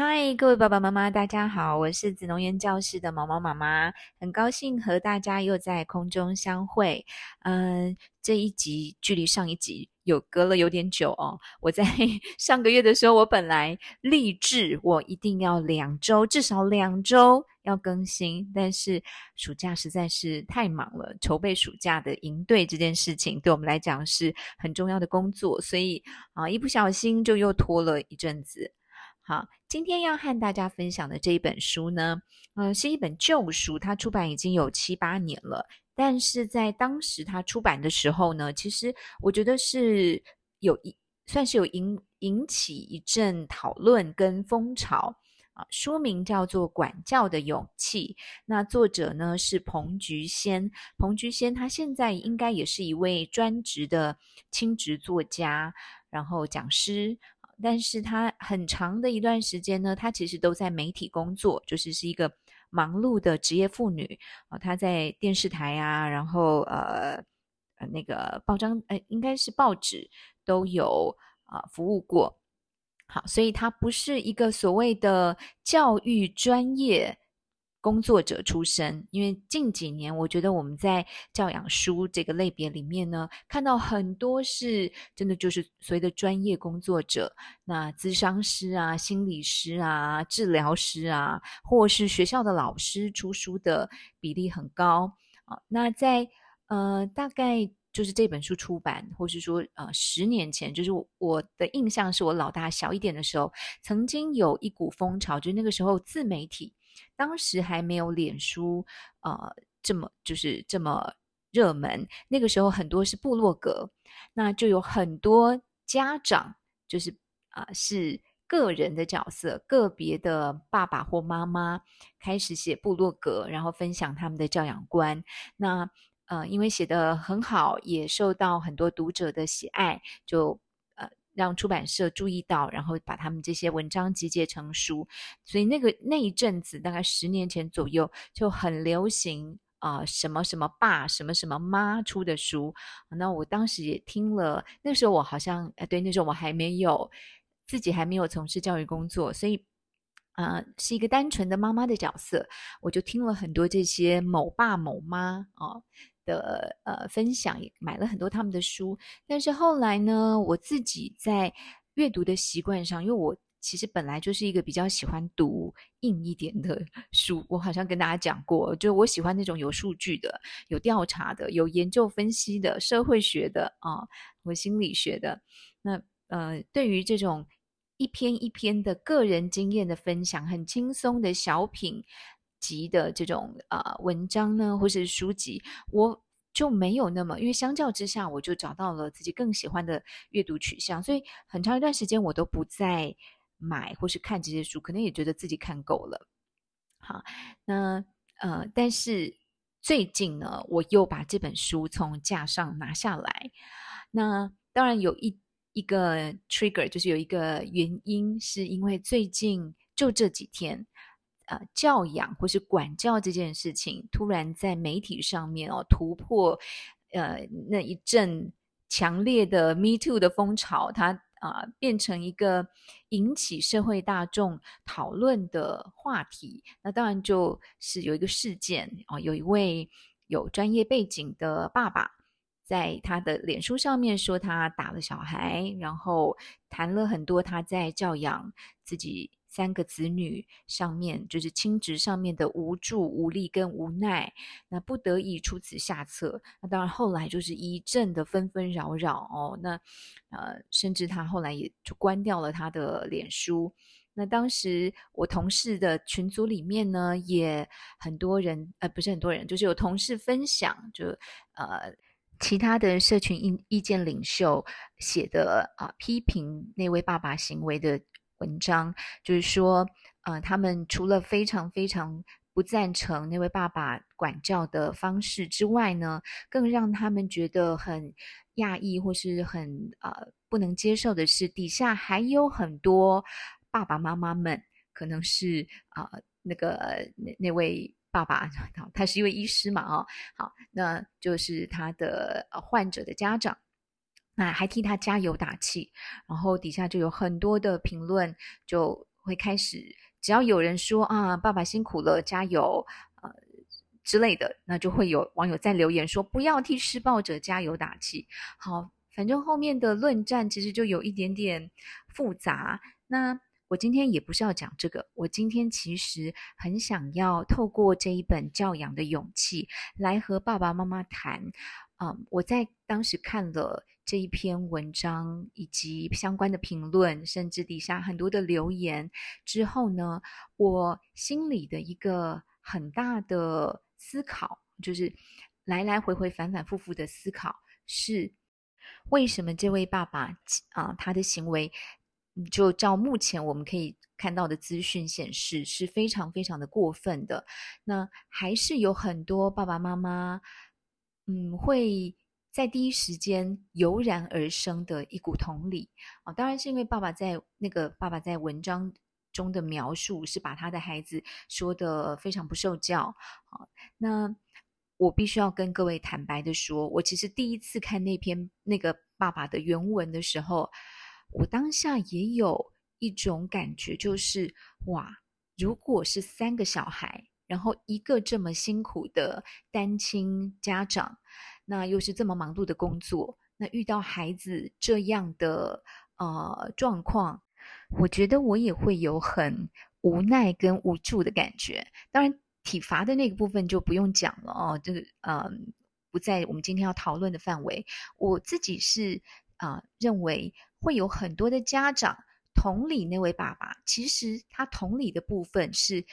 嗨，各位爸爸妈妈，大家好，我是紫龙园教室的毛毛妈妈，很高兴和大家又在空中相会。嗯，这一集距离上一集有隔了有点久哦。我在 上个月的时候，我本来立志我一定要两周，至少两周要更新，但是暑假实在是太忙了，筹备暑假的营队这件事情对我们来讲是很重要的工作，所以啊，一不小心就又拖了一阵子。好，今天要和大家分享的这一本书呢，嗯、是一本旧书，它出版已经有七八年了。但是在当时它出版的时候呢，其实我觉得是有一算是有引引起一阵讨论跟风潮啊。书名叫做《管教的勇气》，那作者呢是彭菊仙。彭菊仙他现在应该也是一位专职的亲职作家，然后讲师。但是他很长的一段时间呢，他其实都在媒体工作，就是是一个忙碌的职业妇女啊。他在电视台啊，然后呃那个报章，呃应该是报纸都有啊、服务过。好，所以他不是一个所谓的教育专业。工作者出身，因为近几年，我觉得我们在教养书这个类别里面呢，看到很多是真的就是所谓的专业工作者，那咨商师啊、心理师啊、治疗师啊，或是学校的老师出书的比例很高啊。那在呃，大概就是这本书出版，或是说呃十年前，就是我的印象是我老大小一点的时候，曾经有一股风潮，就是那个时候自媒体。当时还没有脸书，呃，这么就是这么热门。那个时候很多是部落格，那就有很多家长，就是啊、是个人的角色，个别的爸爸或妈妈开始写部落格，然后分享他们的教养观。那呃，因为写得很好，也受到很多读者的喜爱，就。让出版社注意到，然后把他们这些文章集结成书，所以那个那一阵子，大概十年前左右，就很流行啊、什么什么爸，什么什么妈出的书。那我当时也听了，那时候我好像，哎，对，那时候我还没有自己还没有从事教育工作，所以啊、是一个单纯的妈妈的角色，我就听了很多这些某爸某妈啊。的呃分享，也买了很多他们的书，但是后来呢，我自己在阅读的习惯上，因为我其实本来就是一个比较喜欢读硬一点的书，我好像跟大家讲过，就我喜欢那种有数据的、有调查的、有研究分析的、社会学的啊，和心理学的。那呃，对于这种一篇一篇的个人经验的分享，很轻松的小品。集的这种啊、呃、文章呢，或是书籍，我就没有那么，因为相较之下，我就找到了自己更喜欢的阅读取向，所以很长一段时间我都不再买或是看这些书，可能也觉得自己看够了。好，那呃，但是最近呢，我又把这本书从架上拿下来。那当然有一一个 trigger，就是有一个原因，是因为最近就这几天。呃，教养或是管教这件事情，突然在媒体上面哦突破，呃，那一阵强烈的 Me Too 的风潮，它啊、变成一个引起社会大众讨论的话题。那当然就是有一个事件哦、有一位有专业背景的爸爸，在他的脸书上面说他打了小孩，然后谈了很多他在教养自己。三个子女上面就是亲职上面的无助、无力跟无奈，那不得已出此下策。那当然后来就是一阵的纷纷扰扰哦。那呃，甚至他后来也就关掉了他的脸书。那当时我同事的群组里面呢，也很多人呃，不是很多人，就是有同事分享，就呃其他的社群意意见领袖写的啊、批评那位爸爸行为的。文章就是说，呃，他们除了非常非常不赞成那位爸爸管教的方式之外呢，更让他们觉得很讶异或是很呃不能接受的是，底下还有很多爸爸妈妈们，可能是啊、那个那那位爸爸，他是一位医师嘛，哦，好，那就是他的患者的家长。那还替他加油打气，然后底下就有很多的评论，就会开始，只要有人说啊，爸爸辛苦了，加油，呃之类的，那就会有网友在留言说，不要替施暴者加油打气。好，反正后面的论战其实就有一点点复杂。那我今天也不是要讲这个，我今天其实很想要透过这一本《教养的勇气》来和爸爸妈妈谈。嗯，我在当时看了这一篇文章以及相关的评论，甚至底下很多的留言之后呢，我心里的一个很大的思考，就是来来回回、反反复复的思考，是为什么这位爸爸啊，他的行为。就照目前我们可以看到的资讯显示，是非常非常的过分的。那还是有很多爸爸妈妈，嗯，会在第一时间油然而生的一股同理啊。当然是因为爸爸在那个爸爸在文章中的描述是把他的孩子说得非常不受教啊。那我必须要跟各位坦白的说，我其实第一次看那篇那个爸爸的原文的时候。我当下也有一种感觉，就是哇，如果是三个小孩，然后一个这么辛苦的单亲家长，那又是这么忙碌的工作，那遇到孩子这样的呃状况，我觉得我也会有很无奈跟无助的感觉。当然，体罚的那个部分就不用讲了哦，这个呃不在我们今天要讨论的范围。我自己是啊、呃、认为。会有很多的家长同理那位爸爸，其实他同理的部分是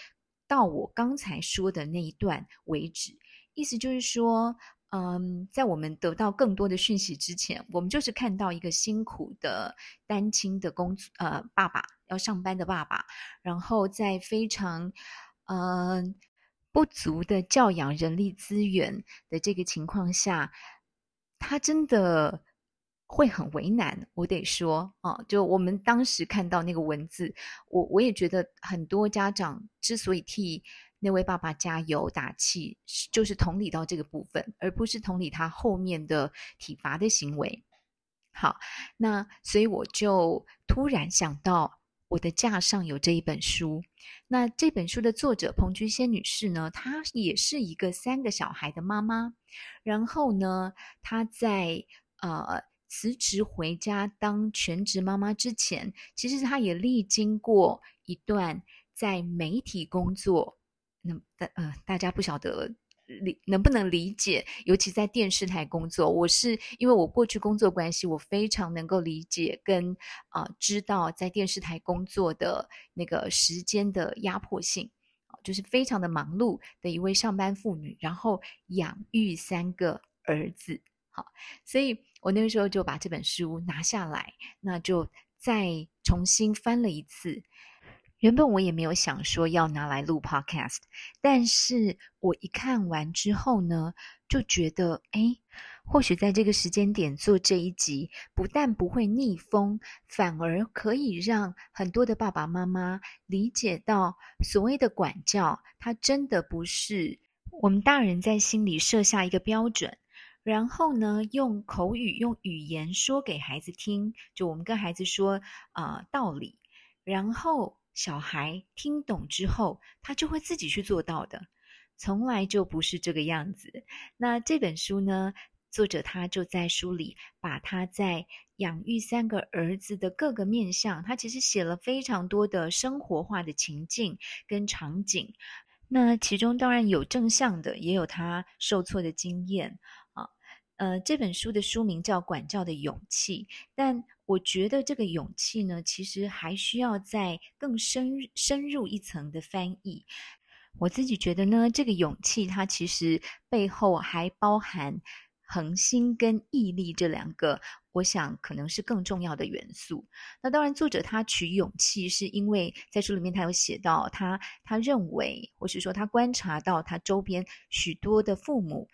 到我刚才说的那一段为止。意思就是说，嗯，在我们得到更多的讯息之前，我们就是看到一个辛苦的单亲的工作，呃，爸爸要上班的爸爸，然后在非常嗯不足的教养人力资源的这个情况下，他真的。会很为难，我得说啊，就我们当时看到那个文字，我我也觉得很多家长之所以替那位爸爸加油打气，就是同理到这个部分，而不是同理他后面的体罚的行为。好，那所以我就突然想到，我的架上有这一本书，那这本书的作者彭菊仙女士呢，她也是一个三个小孩的妈妈，然后呢，她在呃。辞职回家当全职妈妈之前，其实她也历经过一段在媒体工作。那大呃，大家不晓得理能不能理解？尤其在电视台工作，我是因为我过去工作关系，我非常能够理解跟啊、知道在电视台工作的那个时间的压迫性，就是非常的忙碌的一位上班妇女，然后养育三个儿子。好，所以我那个时候就把这本书拿下来，那就再重新翻了一次。原本我也没有想说要拿来录 podcast，但是我一看完之后呢，就觉得，哎，或许在这个时间点做这一集，不但不会逆风，反而可以让很多的爸爸妈妈理解到，所谓的管教，它真的不是我们大人在心里设下一个标准。然后呢，用口语、用语言说给孩子听，就我们跟孩子说啊、道理，然后小孩听懂之后，他就会自己去做到的，从来就不是这个样子。那这本书呢，作者他就在书里把他在养育三个儿子的各个面向，他其实写了非常多的生活化的情境跟场景。那其中当然有正向的，也有他受挫的经验。呃，这本书的书名叫《管教的勇气》，但我觉得这个勇气呢，其实还需要再更深深入一层的翻译。我自己觉得呢，这个勇气它其实背后还包含恒心跟毅力这两个，我想可能是更重要的元素。那当然，作者他取勇气，是因为在书里面他有写到他，他他认为，或是说他观察到他周边许多的父母。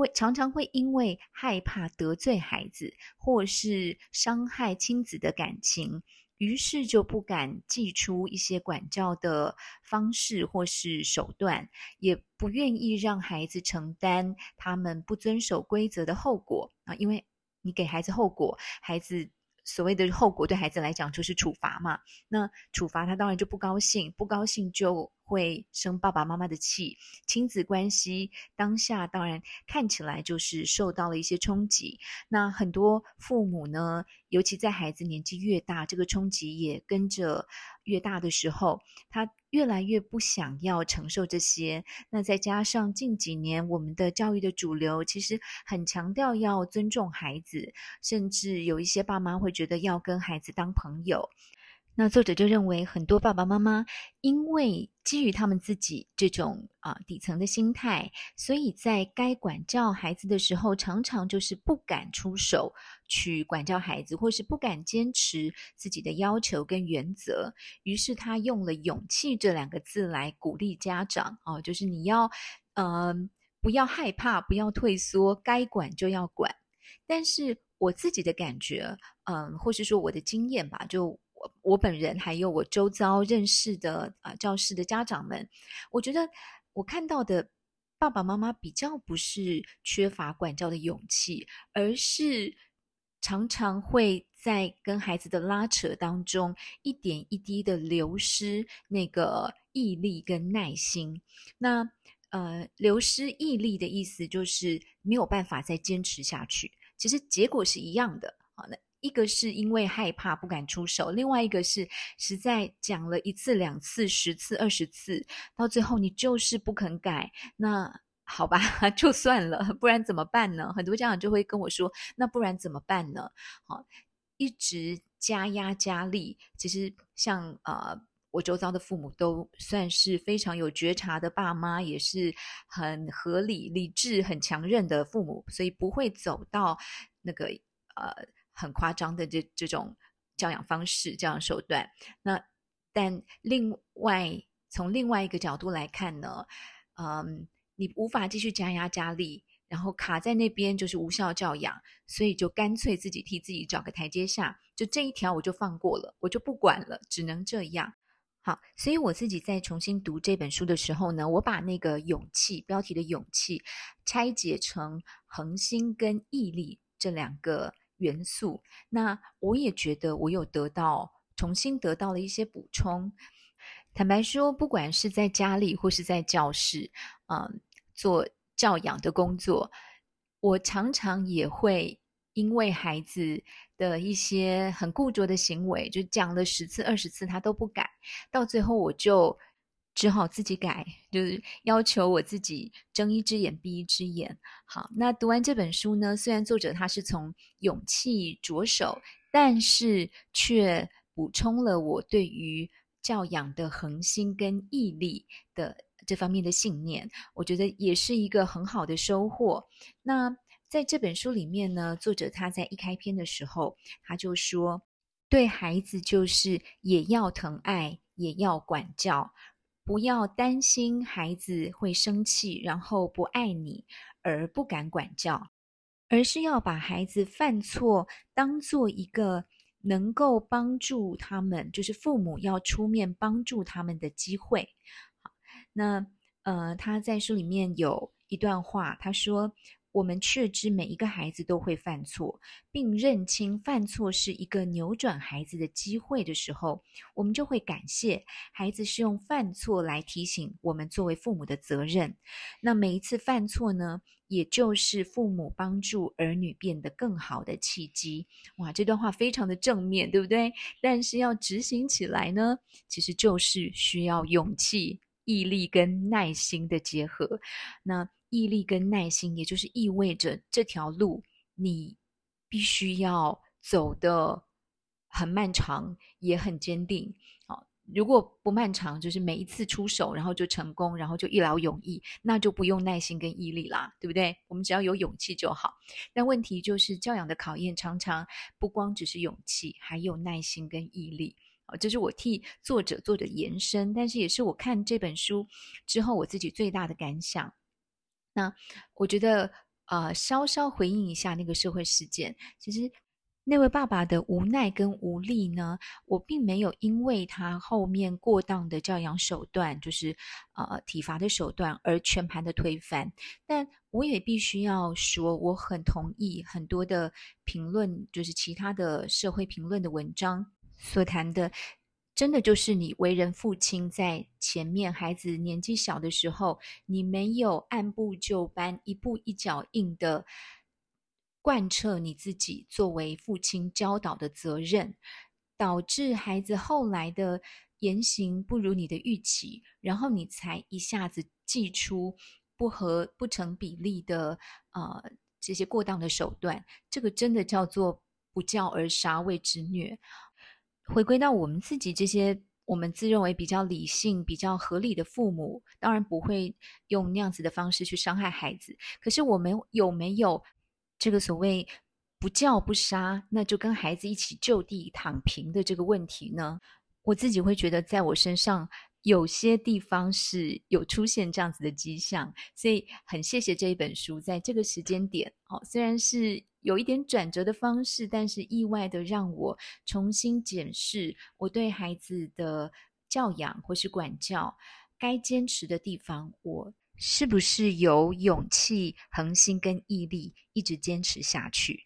会常常会因为害怕得罪孩子，或是伤害亲子的感情，于是就不敢祭出一些管教的方式或是手段，也不愿意让孩子承担他们不遵守规则的后果啊。因为你给孩子后果，孩子所谓的后果对孩子来讲就是处罚嘛。那处罚他当然就不高兴，不高兴就会生爸爸妈妈的气，亲子关系当下当然看起来就是受到了一些冲击。那很多父母呢，尤其在孩子年纪越大，这个冲击也跟着越大的时候，他越来越不想要承受这些。那再加上近几年我们的教育的主流其实很强调要尊重孩子，甚至有一些爸妈会觉得要跟孩子当朋友。那作者就认为，很多爸爸妈妈因为基于他们自己这种啊底层的心态，所以在该管教孩子的时候，常常就是不敢出手去管教孩子，或是不敢坚持自己的要求跟原则。于是他用了“勇气”这两个字来鼓励家长哦，就是你要嗯、不要害怕，不要退缩，该管就要管。但是我自己的感觉，嗯，或是说我的经验吧，就。我本人还有我周遭认识的啊教室的家长们，我觉得我看到的爸爸妈妈比较不是缺乏管教的勇气，而是常常会在跟孩子的拉扯当中一点一滴的流失那个毅力跟耐心。那呃，流失毅力的意思就是没有办法再坚持下去。其实结果是一样的啊。那一个是因为害怕不敢出手，另外一个是实在讲了一次、两次、十次、二十次，到最后你就是不肯改。那好吧，就算了，不然怎么办呢？很多家长就会跟我说：“那不然怎么办呢？”好，一直加压加力。其实像呃，我周遭的父母都算是非常有觉察的爸妈，也是很合理、理智、很强韧的父母，所以不会走到那个呃。很夸张的这这种教养方式、教养手段。那但另外从另外一个角度来看呢，嗯，你无法继续加压加力，然后卡在那边就是无效教养，所以就干脆自己替自己找个台阶下，就这一条我就放过了，我就不管了，只能这样。好，所以我自己在重新读这本书的时候呢，我把那个勇气标题的勇气拆解成恒心跟毅力这两个。元素，那我也觉得我有得到重新得到了一些补充。坦白说，不管是在家里或是在教室，嗯，做教养的工作，我常常也会因为孩子的一些很固着的行为，就讲了十次二十次他都不改，到最后我就。只好自己改，就是要求我自己睁一只眼闭一只眼。好，那读完这本书呢，虽然作者他是从勇气着手，但是却补充了我对于教养的恒心跟毅力的这方面的信念，我觉得也是一个很好的收获。那在这本书里面呢，作者他在一开篇的时候，他就说，对孩子就是也要疼爱，也要管教。不要担心孩子会生气，然后不爱你而不敢管教，而是要把孩子犯错当做一个能够帮助他们，就是父母要出面帮助他们的机会。那呃，他在书里面有一段话，他说。我们确知每一个孩子都会犯错，并认清犯错是一个扭转孩子的机会的时候，我们就会感谢孩子是用犯错来提醒我们作为父母的责任。那每一次犯错呢，也就是父母帮助儿女变得更好的契机。哇，这段话非常的正面，对不对？但是要执行起来呢，其实就是需要勇气、毅力跟耐心的结合。那。毅力跟耐心，也就是意味着这条路你必须要走的很漫长，也很坚定。好，如果不漫长，就是每一次出手，然后就成功，然后就一劳永逸，那就不用耐心跟毅力啦，对不对？我们只要有勇气就好。但问题就是教养的考验常常不光只是勇气，还有耐心跟毅力。好，这是我替作者做的延伸，但是也是我看这本书之后我自己最大的感想。那我觉得，呃，稍稍回应一下那个社会事件。其实，那位爸爸的无奈跟无力呢，我并没有因为他后面过当的教养手段，就是呃体罚的手段而全盘的推翻。但我也必须要说，我很同意很多的评论，就是其他的社会评论的文章所谈的，真的就是你为人父亲在前面，孩子年纪小的时候，你没有按部就班、一步一脚印的。贯彻你自己作为父亲教导的责任，导致孩子后来的言行不如你的预期，然后你才一下子祭出不合不成比例的呃这些过当的手段，这个真的叫做不教而杀，谓之虐。回归到我们自己这些我们自认为比较理性、比较合理的父母，当然不会用那样子的方式去伤害孩子。可是我们有没有？这个所谓不教不杀，那就跟孩子一起就地躺平的这个问题呢，我自己会觉得，在我身上有些地方是有出现这样子的迹象，所以很谢谢这一本书，在这个时间点，哦，虽然是有一点转折的方式，但是意外的让我重新检视我对孩子的教养或是管教该坚持的地方，我。是不是有勇气、恒心跟毅力一直坚持下去？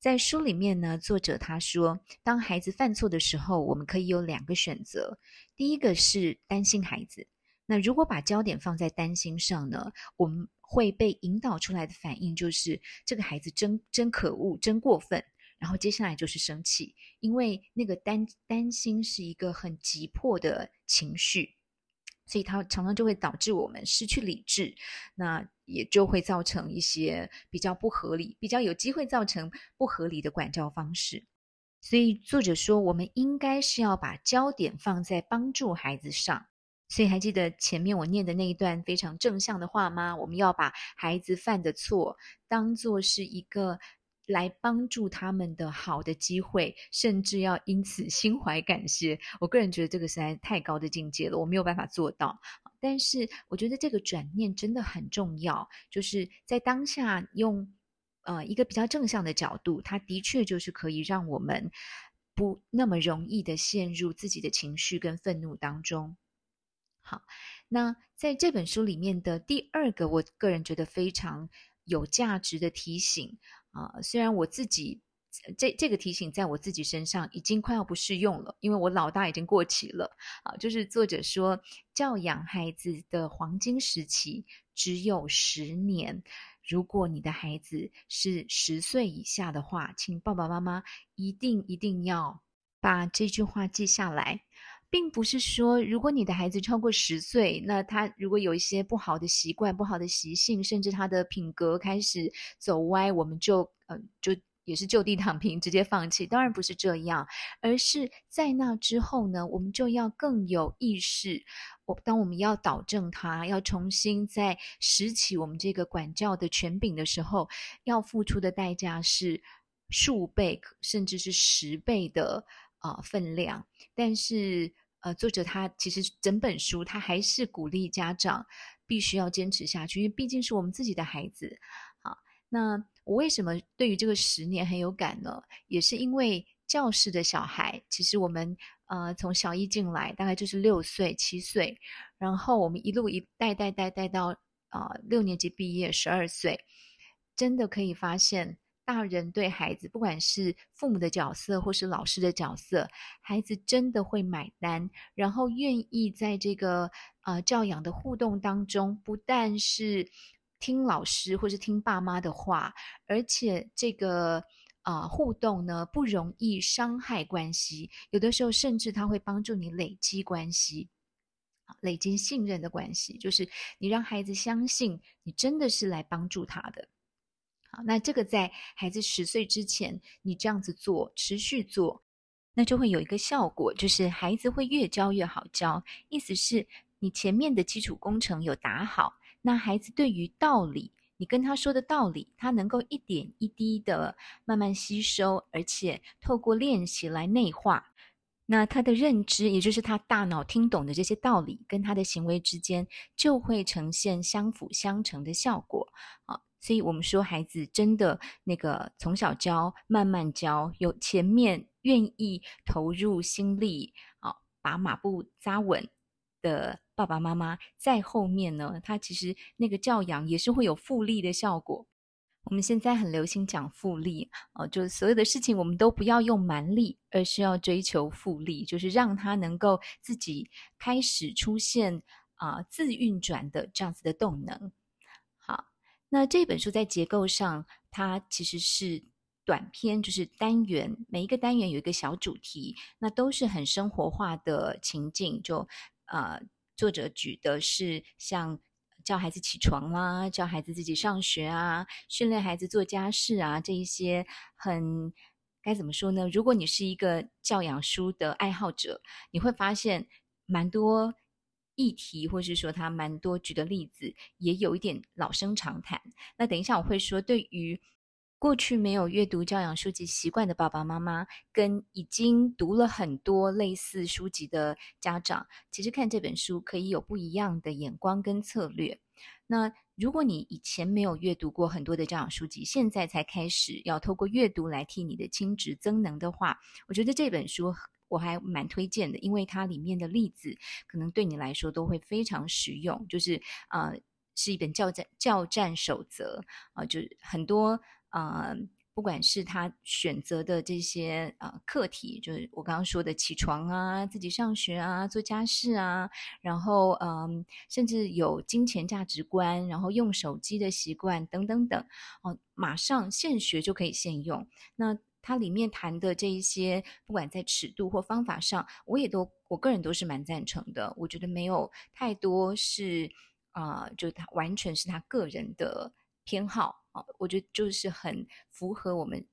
在书里面呢，作者他说，当孩子犯错的时候，我们可以有两个选择。第一个是担心孩子，那如果把焦点放在担心上呢，我们会被引导出来的反应就是这个孩子真真可恶，真过分。然后接下来就是生气，因为那个担担心是一个很急迫的情绪。所以它常常就会导致我们失去理智，那也就会造成一些比较不合理、比较有机会造成不合理的管教方式。所以作者说，我们应该是要把焦点放在帮助孩子上。所以还记得前面我念的那一段非常正向的话吗？我们要把孩子犯的错当作是一个。来帮助他们的好的机会，甚至要因此心怀感谢。我个人觉得这个实在太高的境界了，我没有办法做到。但是我觉得这个转念真的很重要，就是在当下用呃一个比较正向的角度，它的确就是可以让我们不那么容易的陷入自己的情绪跟愤怒当中。好，那在这本书里面的第二个，我个人觉得非常有价值的提醒。啊，虽然我自己这这个提醒在我自己身上已经快要不适用了，因为我老大已经过期了。啊，就是作者说，教养孩子的黄金时期只有十年。如果你的孩子是十岁以下的话，请爸爸妈妈一定一定要把这句话记下来。并不是说，如果你的孩子超过十岁，那他如果有一些不好的习惯、不好的习性，甚至他的品格开始走歪，我们就嗯、呃，就也是就地躺平，直接放弃。当然不是这样，而是在那之后呢，我们就要更有意识。我当我们要导正他，要重新再拾起我们这个管教的权柄的时候，要付出的代价是数倍，甚至是十倍的啊、呃、分量。但是。呃，作者他其实整本书他还是鼓励家长必须要坚持下去，因为毕竟是我们自己的孩子。好，那我为什么对于这个十年很有感呢？也是因为教室的小孩，其实我们呃从小一进来，大概就是六岁、七岁，然后我们一路一带带带带到啊、呃、六年级毕业，十二岁，真的可以发现。大人对孩子，不管是父母的角色或是老师的角色，孩子真的会买单，然后愿意在这个呃教养的互动当中，不但是听老师或是听爸妈的话，而且这个呃互动呢不容易伤害关系，有的时候甚至他会帮助你累积关系，累积信任的关系，就是你让孩子相信你真的是来帮助他的。那这个在孩子十岁之前，你这样子做，持续做，那就会有一个效果，就是孩子会越教越好教。意思是你前面的基础工程有打好，那孩子对于道理，你跟他说的道理，他能够一点一滴的慢慢吸收，而且透过练习来内化。那他的认知，也就是他大脑听懂的这些道理，跟他的行为之间，就会呈现相辅相成的效果。啊。所以我们说，孩子真的那个从小教，慢慢教，有前面愿意投入心力，啊，把马步扎稳的爸爸妈妈，在后面呢，他其实那个教养也是会有复利的效果。我们现在很流行讲复利，哦，就所有的事情我们都不要用蛮力，而是要追求复利，就是让他能够自己开始出现啊、自运转的这样子的动能。那这本书在结构上，它其实是短篇，就是单元，每一个单元有一个小主题，那都是很生活化的情境。就呃，作者举的是像。叫孩子起床啦，叫孩子自己上学啊，训练孩子做家事啊，这一些很该怎么说呢？如果你是一个教养书的爱好者，你会发现蛮多议题，或是说他蛮多举的例子，也有一点老生常谈。那等一下我会说，对于过去没有阅读教养书籍习惯的爸爸妈妈，跟已经读了很多类似书籍的家长，其实看这本书可以有不一样的眼光跟策略。那如果你以前没有阅读过很多的教养书籍，现在才开始要透过阅读来替你的亲职增能的话，我觉得这本书我还蛮推荐的，因为它里面的例子可能对你来说都会非常实用，就是呃，是一本教战教战守则啊、就是很多。呃，不管是他选择的这些呃课题，就是我刚刚说的起床啊、自己上学啊、做家事啊，然后嗯、甚至有金钱价值观，然后用手机的习惯等等等，哦、马上现学就可以现用。那它里面谈的这一些，不管在尺度或方法上，我也都我个人都是蛮赞成的。我觉得没有太多是啊、呃，就他完全是他个人的偏好啊。我觉得就是很符合我们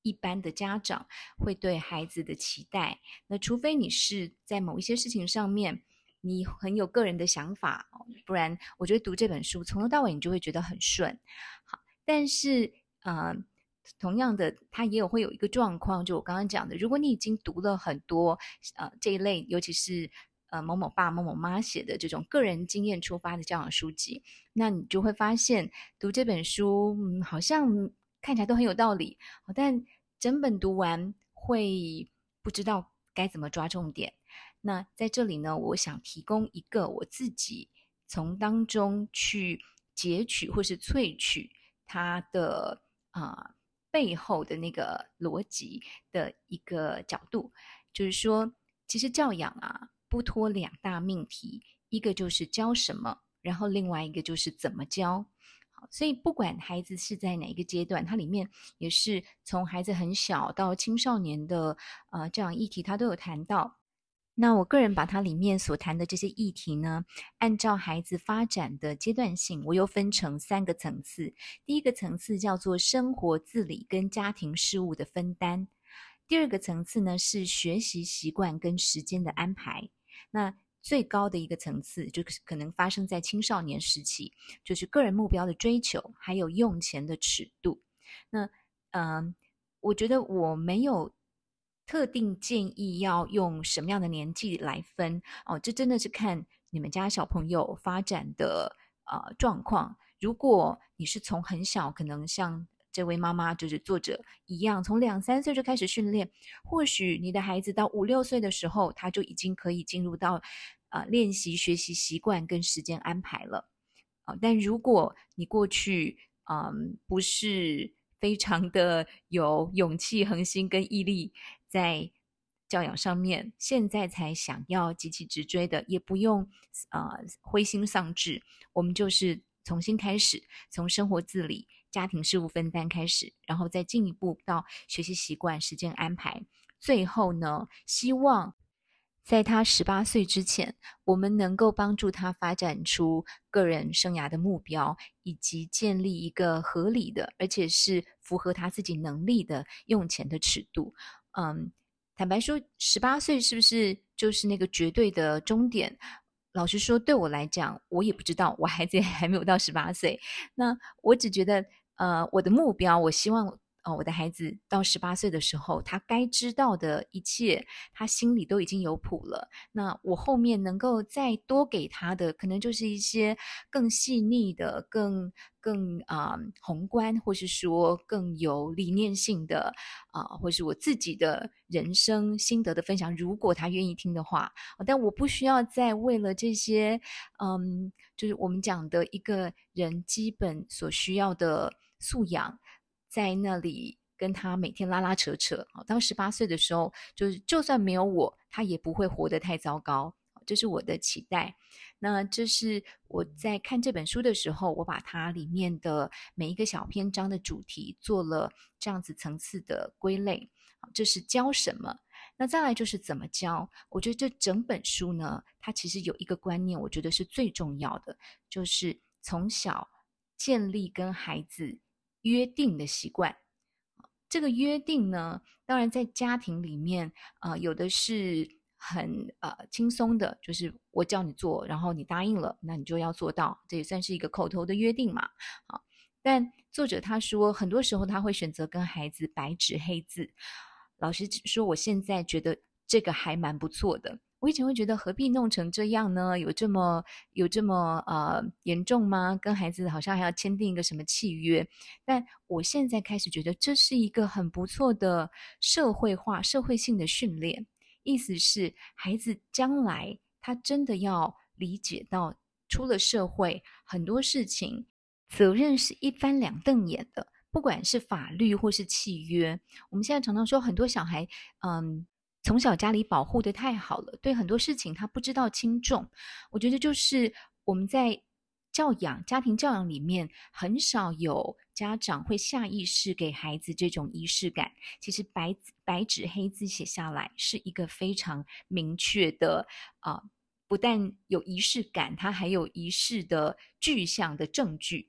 一般的家长会对孩子的期待。那除非你是在某一些事情上面，你很有个人的想法，不然我觉得读这本书从头到尾你就会觉得很顺。好，但是呃，同样的，它也有会有一个状况，就我刚刚讲的，如果你已经读了很多呃这一类，尤其是。呃，某某爸、某某妈写的这种个人经验出发的教养书籍，那你就会发现读这本书，嗯，好像看起来都很有道理，但整本读完会不知道该怎么抓重点。那在这里呢，我想提供一个我自己从当中去截取或是萃取它的啊、背后的那个逻辑的一个角度，就是说，其实教养啊。不脱两大命题，一个就是教什么，然后另外一个就是怎么教。好，所以不管孩子是在哪一个阶段，它里面也是从孩子很小到青少年的呃这样议题，他都有谈到。那我个人把它里面所谈的这些议题呢，按照孩子发展的阶段性，我又分成三个层次。第一个层次叫做生活自理跟家庭事务的分担。第二个层次呢，是学习习惯跟时间的安排。那最高的一个层次，就是可能发生在青少年时期，就是个人目标的追求，还有用钱的尺度。那嗯、我觉得我没有特定建议要用什么样的年纪来分哦，这真的是看你们家小朋友发展的呃状况。如果你是从很小，可能像。这位妈妈就是作者一样，从两三岁就开始训练。或许你的孩子到五六岁的时候，他就已经可以进入到、呃、练习学习习惯跟时间安排了。啊、但如果你过去嗯、不是非常的有勇气、恒心跟毅力在教养上面，现在才想要急起直追的，也不用、呃、灰心丧志。我们就是重新开始，从生活自理。家庭事务分担开始，然后再进一步到学习习惯、时间安排。最后呢，希望在他十八岁之前，我们能够帮助他发展出个人生涯的目标，以及建立一个合理的，而且是符合他自己能力的用钱的尺度。嗯，坦白说，十八岁是不是就是那个绝对的终点？老实说，对我来讲，我也不知道，我孩子也还没有到十八岁。那我只觉得。呃，我的目标，我希望哦，我的孩子到十八岁的时候，他该知道的一切，他心里都已经有谱了。那我后面能够再多给他的，可能就是一些更细腻的、更更啊、宏观，或是说更有理念性的啊、或是我自己的人生心得的分享。如果他愿意听的话，但我不需要再为了这些，嗯，就是我们讲的一个人基本所需要的素养。在那里跟他每天拉拉扯扯，当十八岁的时候，就是就算没有我，他也不会活得太糟糕，这是我的期待。那这是我在看这本书的时候，我把它里面的每一个小篇章的主题做了这样子层次的归类。这是教什么？那再来就是怎么教？我觉得这整本书呢，它其实有一个观念，我觉得是最重要的，就是从小建立跟孩子。约定的习惯，这个约定呢，当然在家庭里面，呃，有的是很呃轻松的，就是我叫你做，然后你答应了，那你就要做到，这也算是一个口头的约定嘛。啊，但作者他说，很多时候他会选择跟孩子白纸黑字。老实说，我现在觉得这个还蛮不错的。我以前会觉得何必弄成这样呢？有这么有这么呃严重吗？跟孩子好像还要签订一个什么契约？但我现在开始觉得这是一个很不错的社会化、社会性的训练。意思是，孩子将来他真的要理解到，出了社会很多事情，责任是一翻两瞪眼的，不管是法律或是契约。我们现在常常说，很多小孩嗯。从小家里保护的太好了，对很多事情他不知道轻重。我觉得就是我们在教养、家庭教养里面，很少有家长会下意识给孩子这种仪式感。其实白白纸黑字写下来是一个非常明确的啊、不但有仪式感，它还有仪式的具象的证据。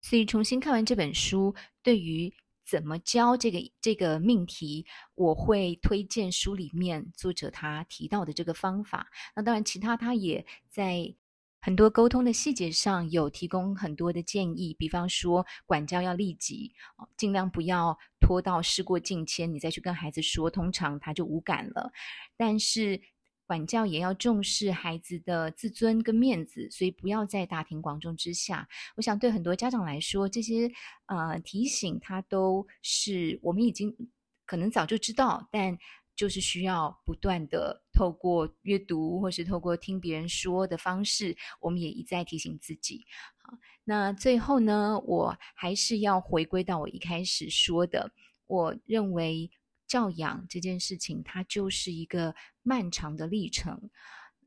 所以重新看完这本书，对于怎么教这个这个命题？我会推荐书里面作者他提到的这个方法。那当然，其他他也在很多沟通的细节上有提供很多的建议。比方说，管教要立即，尽量不要拖到事过境迁，你再去跟孩子说，通常他就无感了。但是，管教也要重视孩子的自尊跟面子，所以不要在大庭广众之下。我想对很多家长来说，这些呃提醒，他都是我们已经可能早就知道，但就是需要不断的透过阅读或是透过听别人说的方式，我们也一再提醒自己。好，那最后呢，我还是要回归到我一开始说的，我认为。教养这件事情，它就是一个漫长的历程，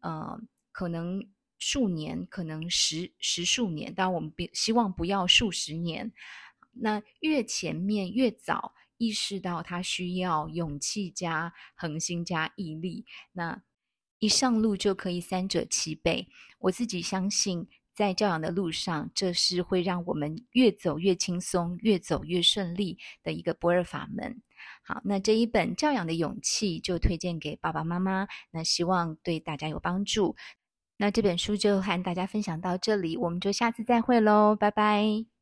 呃，可能数年，可能十十数年，当然我们不希望不要数十年。那越前面越早意识到，它需要勇气加恒心加毅力，那一上路就可以三者齐备。我自己相信，在教养的路上，这是会让我们越走越轻松，越走越顺利的一个不二法门。好，那这一本《教养的勇气》就推荐给爸爸妈妈，那希望对大家有帮助。那这本书就和大家分享到这里，我们就下次再会喽，拜拜。